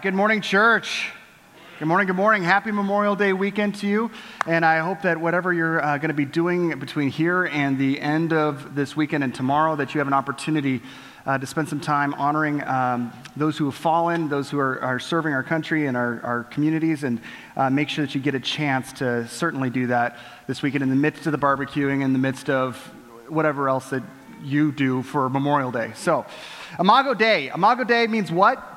Good morning, church. Good morning, good morning. Happy Memorial Day weekend to you. And I hope that whatever you're uh, going to be doing between here and the end of this weekend and tomorrow, that you have an opportunity uh, to spend some time honoring um, those who have fallen, those who are, are serving our country and our, our communities, and uh, make sure that you get a chance to certainly do that this weekend in the midst of the barbecuing, in the midst of whatever else that you do for Memorial Day. So, Imago Dei. Imago Dei means what?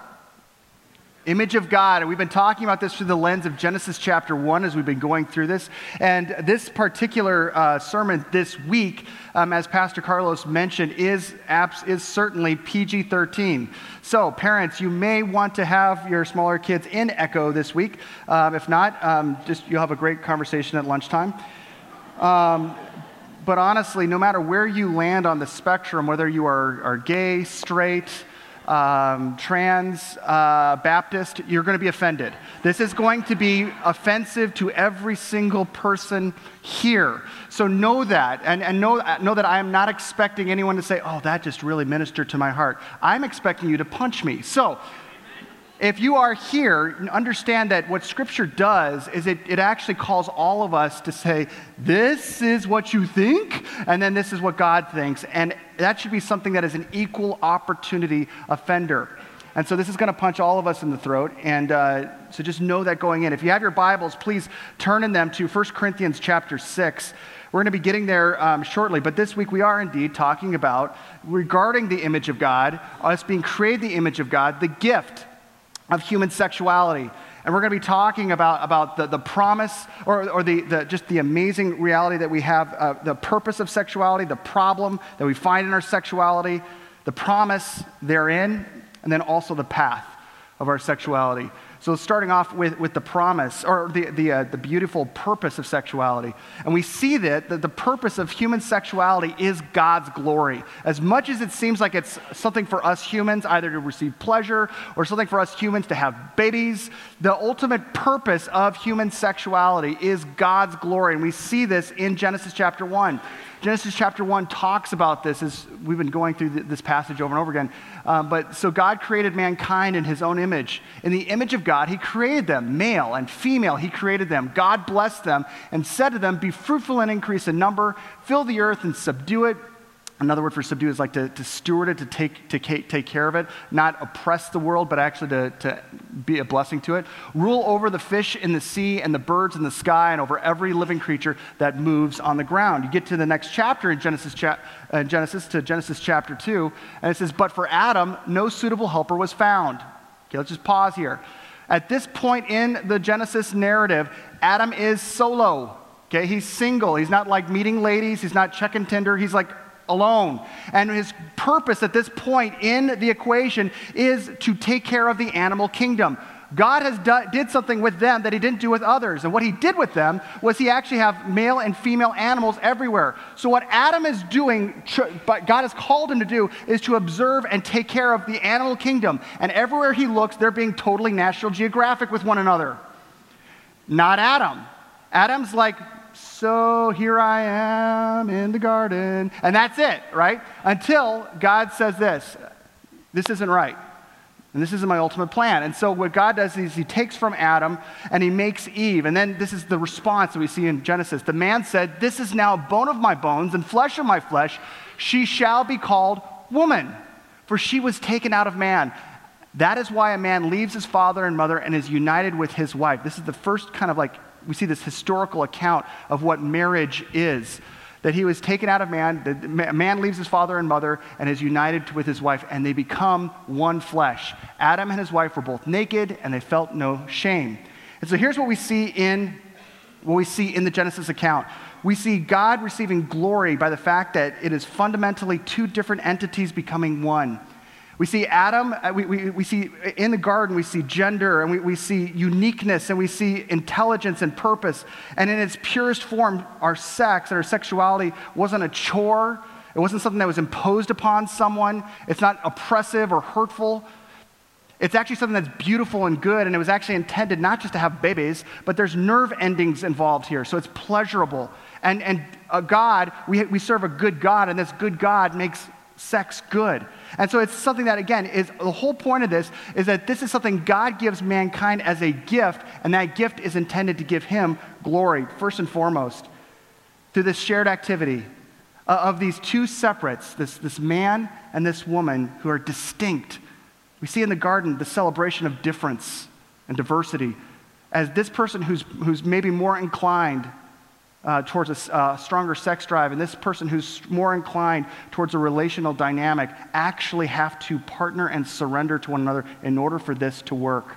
Image of God. And we've been talking about this through the lens of Genesis chapter 1 as we've been going through this. And this particular uh, sermon this week, um, as Pastor Carlos mentioned, is, is certainly PG 13. So, parents, you may want to have your smaller kids in Echo this week. Um, if not, um, just you'll have a great conversation at lunchtime. Um, but honestly, no matter where you land on the spectrum, whether you are, are gay, straight, um, trans, uh, Baptist, you're going to be offended. This is going to be offensive to every single person here. So know that, and, and know, know that I am not expecting anyone to say, oh, that just really ministered to my heart. I'm expecting you to punch me. So if you are here, understand that what Scripture does is it, it actually calls all of us to say, This is what you think, and then this is what God thinks. And that should be something that is an equal opportunity offender. And so this is going to punch all of us in the throat. And uh, so just know that going in. If you have your Bibles, please turn in them to 1 Corinthians chapter 6. We're going to be getting there um, shortly, but this week we are indeed talking about regarding the image of God, us being created the image of God, the gift of human sexuality. And we're going to be talking about, about the, the promise or, or the, the, just the amazing reality that we have, uh, the purpose of sexuality, the problem that we find in our sexuality, the promise therein, and then also the path of our sexuality. So, starting off with, with the promise or the, the, uh, the beautiful purpose of sexuality. And we see that, that the purpose of human sexuality is God's glory. As much as it seems like it's something for us humans, either to receive pleasure or something for us humans to have babies, the ultimate purpose of human sexuality is God's glory. And we see this in Genesis chapter 1. Genesis chapter 1 talks about this as we've been going through this passage over and over again. Um, but so God created mankind in his own image. In the image of God, he created them, male and female, he created them. God blessed them and said to them, Be fruitful and increase in number, fill the earth and subdue it Another word for subdue is like to, to steward it, to take, to take care of it, not oppress the world, but actually to, to be a blessing to it. Rule over the fish in the sea and the birds in the sky and over every living creature that moves on the ground. You get to the next chapter in Genesis, cha- uh, Genesis to Genesis chapter 2, and it says, But for Adam, no suitable helper was found. Okay, let's just pause here. At this point in the Genesis narrative, Adam is solo. Okay, he's single. He's not like meeting ladies. He's not checking Tinder. He's like alone. And his purpose at this point in the equation is to take care of the animal kingdom. God has done, did something with them that he didn't do with others. And what he did with them was he actually have male and female animals everywhere. So what Adam is doing, but God has called him to do, is to observe and take care of the animal kingdom. And everywhere he looks, they're being totally National Geographic with one another. Not Adam. Adam's like, so here I am in the garden. And that's it, right? Until God says this this isn't right. And this isn't my ultimate plan. And so what God does is he takes from Adam and he makes Eve. And then this is the response that we see in Genesis. The man said, This is now bone of my bones and flesh of my flesh. She shall be called woman, for she was taken out of man. That is why a man leaves his father and mother and is united with his wife. This is the first kind of like we see this historical account of what marriage is. That he was taken out of man, the man leaves his father and mother and is united with his wife, and they become one flesh. Adam and his wife were both naked, and they felt no shame. And so here's what we see in what we see in the Genesis account. We see God receiving glory by the fact that it is fundamentally two different entities becoming one. We see Adam, uh, we, we, we see in the garden, we see gender, and we, we see uniqueness, and we see intelligence and purpose. And in its purest form, our sex and our sexuality wasn't a chore. It wasn't something that was imposed upon someone. It's not oppressive or hurtful. It's actually something that's beautiful and good, and it was actually intended not just to have babies, but there's nerve endings involved here, so it's pleasurable. And, and a God, we, we serve a good God, and this good God makes sex good. And so it's something that, again, is the whole point of this is that this is something God gives mankind as a gift, and that gift is intended to give him glory, first and foremost, through this shared activity of these two separates, this, this man and this woman who are distinct. We see in the garden the celebration of difference and diversity as this person who's, who's maybe more inclined uh, towards a uh, stronger sex drive, and this person who's more inclined towards a relational dynamic actually have to partner and surrender to one another in order for this to work.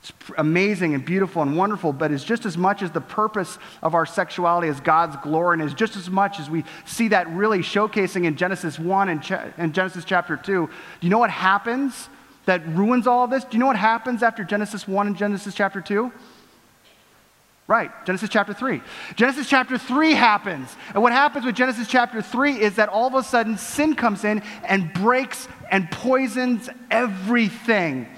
It's amazing and beautiful and wonderful, but it's just as much as the purpose of our sexuality as God's glory, and is just as much as we see that really showcasing in Genesis 1 and, cha- and Genesis chapter 2. Do you know what happens that ruins all of this? Do you know what happens after Genesis 1 and Genesis chapter 2? Right, Genesis chapter 3. Genesis chapter 3 happens. And what happens with Genesis chapter 3 is that all of a sudden sin comes in and breaks and poisons everything.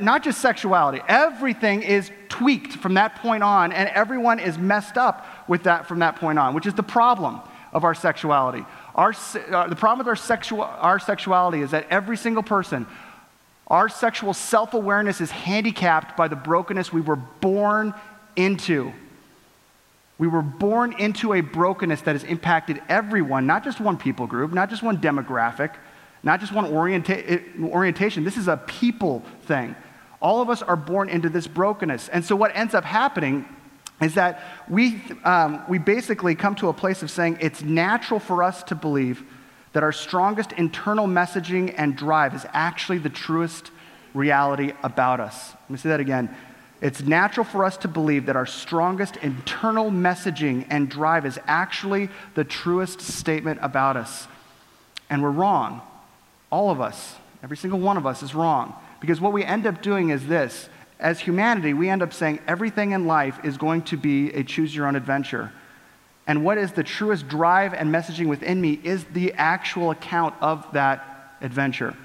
Not just sexuality, everything is tweaked from that point on, and everyone is messed up with that from that point on, which is the problem of our sexuality. Our, uh, the problem with our, sexual, our sexuality is that every single person, our sexual self awareness is handicapped by the brokenness we were born into. We were born into a brokenness that has impacted everyone, not just one people group, not just one demographic, not just one orienta- orientation. This is a people thing. All of us are born into this brokenness. And so, what ends up happening is that we, um, we basically come to a place of saying it's natural for us to believe that our strongest internal messaging and drive is actually the truest reality about us. Let me say that again. It's natural for us to believe that our strongest internal messaging and drive is actually the truest statement about us. And we're wrong. All of us, every single one of us is wrong. Because what we end up doing is this as humanity, we end up saying everything in life is going to be a choose your own adventure. And what is the truest drive and messaging within me is the actual account of that adventure.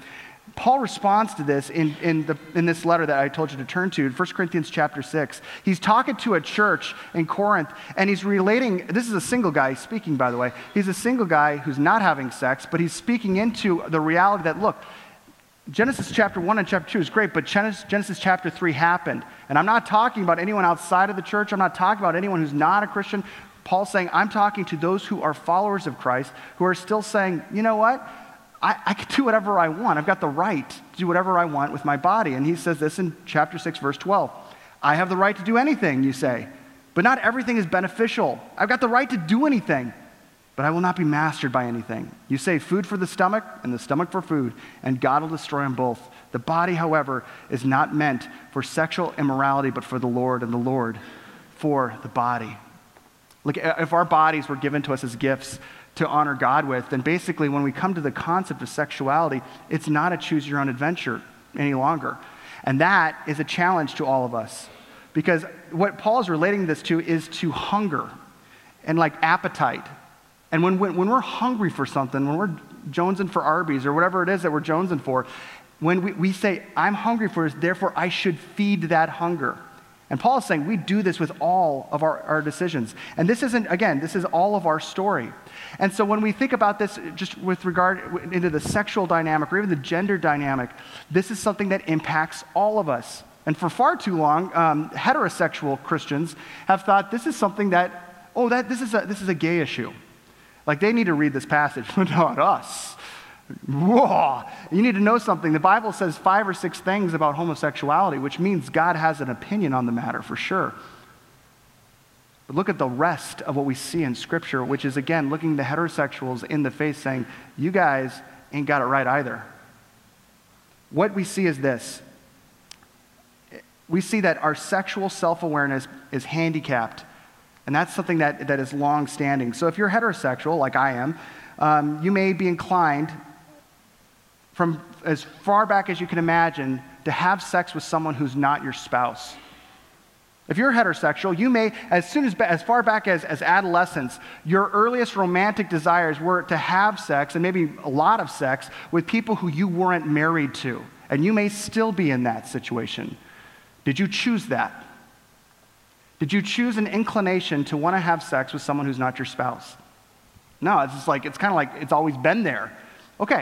Paul responds to this in, in, the, in this letter that I told you to turn to, 1 Corinthians chapter 6. He's talking to a church in Corinth, and he's relating, this is a single guy speaking, by the way. He's a single guy who's not having sex, but he's speaking into the reality that, look, Genesis chapter 1 and chapter 2 is great, but Genesis, Genesis chapter 3 happened. And I'm not talking about anyone outside of the church. I'm not talking about anyone who's not a Christian. Paul's saying, I'm talking to those who are followers of Christ, who are still saying, you know what? I, I can do whatever I want. I've got the right to do whatever I want with my body. And he says this in chapter 6, verse 12. I have the right to do anything, you say, but not everything is beneficial. I've got the right to do anything, but I will not be mastered by anything. You say food for the stomach and the stomach for food, and God will destroy them both. The body, however, is not meant for sexual immorality, but for the Lord, and the Lord for the body. Look, if our bodies were given to us as gifts, to honor God with, then basically when we come to the concept of sexuality, it's not a choose your own adventure any longer. And that is a challenge to all of us. Because what Paul is relating this to is to hunger and like appetite. And when, when, when we're hungry for something, when we're jonesing for Arby's or whatever it is that we're jonesing for, when we, we say, I'm hungry for this, therefore I should feed that hunger. And Paul is saying we do this with all of our, our decisions. And this isn't, again, this is all of our story. And so when we think about this just with regard into the sexual dynamic or even the gender dynamic, this is something that impacts all of us. And for far too long, um, heterosexual Christians have thought this is something that, oh, that, this, is a, this is a gay issue. Like they need to read this passage, but not us. Whoa. You need to know something. The Bible says five or six things about homosexuality, which means God has an opinion on the matter for sure. But look at the rest of what we see in Scripture, which is again looking the heterosexuals in the face saying, You guys ain't got it right either. What we see is this we see that our sexual self awareness is handicapped. And that's something that, that is long standing. So if you're heterosexual, like I am, um, you may be inclined from as far back as you can imagine to have sex with someone who's not your spouse. If you're heterosexual, you may, as soon as, as far back as, as adolescence, your earliest romantic desires were to have sex, and maybe a lot of sex, with people who you weren't married to. And you may still be in that situation. Did you choose that? Did you choose an inclination to want to have sex with someone who's not your spouse? No, it's just like, it's kind of like it's always been there.